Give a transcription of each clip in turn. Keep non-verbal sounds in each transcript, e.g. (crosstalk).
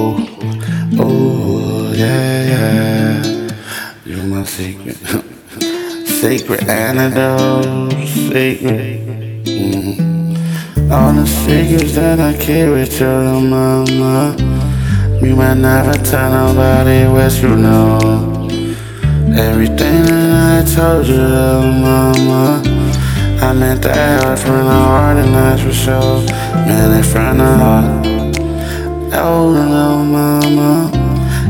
Oh, oh yeah, yeah. You're my secret, (laughs) sacred antidote, sacred. Mm-hmm. All the secrets that I carry to your mama. You might never tell nobody what you know. Everything that I told you, little mama. I meant that hard from the heart, and that's for sure. Meant it from the heart. Oh, little mama.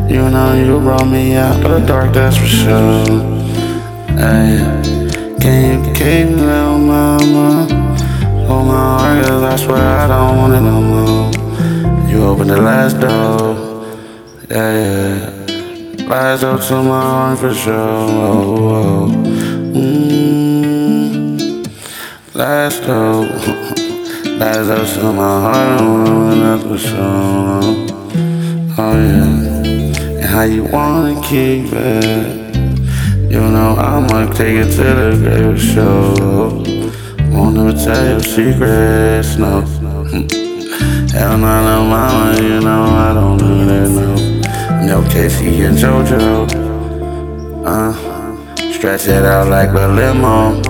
You know you brought me out of the dark, that's for sure. Hey, can you keep little mama? Hold my heart, cause I swear I don't want it no more. You opened the last door, yeah, yeah. Last door to my heart for sure. Oh, oh. Mm. Last door, (laughs) last door to my heart, sure. Oh, yeah and how you wanna keep it. You know I'ma take it to the grave show. Won't never tell your secrets, no. Hell no, no, mama, you know I don't do that, no. No K-Ci and JoJo, uh, stretch it out like a limo.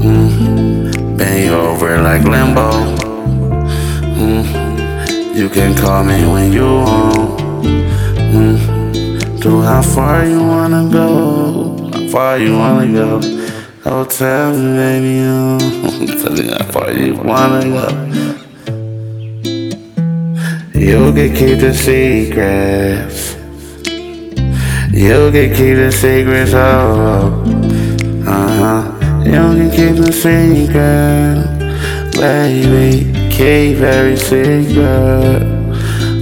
Mm. Bend you over like limbo. You can call me when you want. Mm. To how far you wanna go? How far you wanna go? Oh, tell me, baby, oh. (laughs) tell me how far you wanna go. You can keep the secrets. You can keep the secrets, oh, uh huh. You can keep the secret, baby. Keep every secret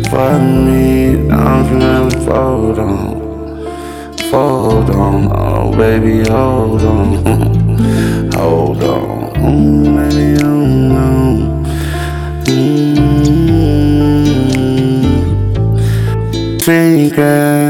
for me. I'm gonna fold on, fold on. Oh, baby, hold on, (laughs) hold on. Mm, baby, hold on. Mm-hmm. Secret.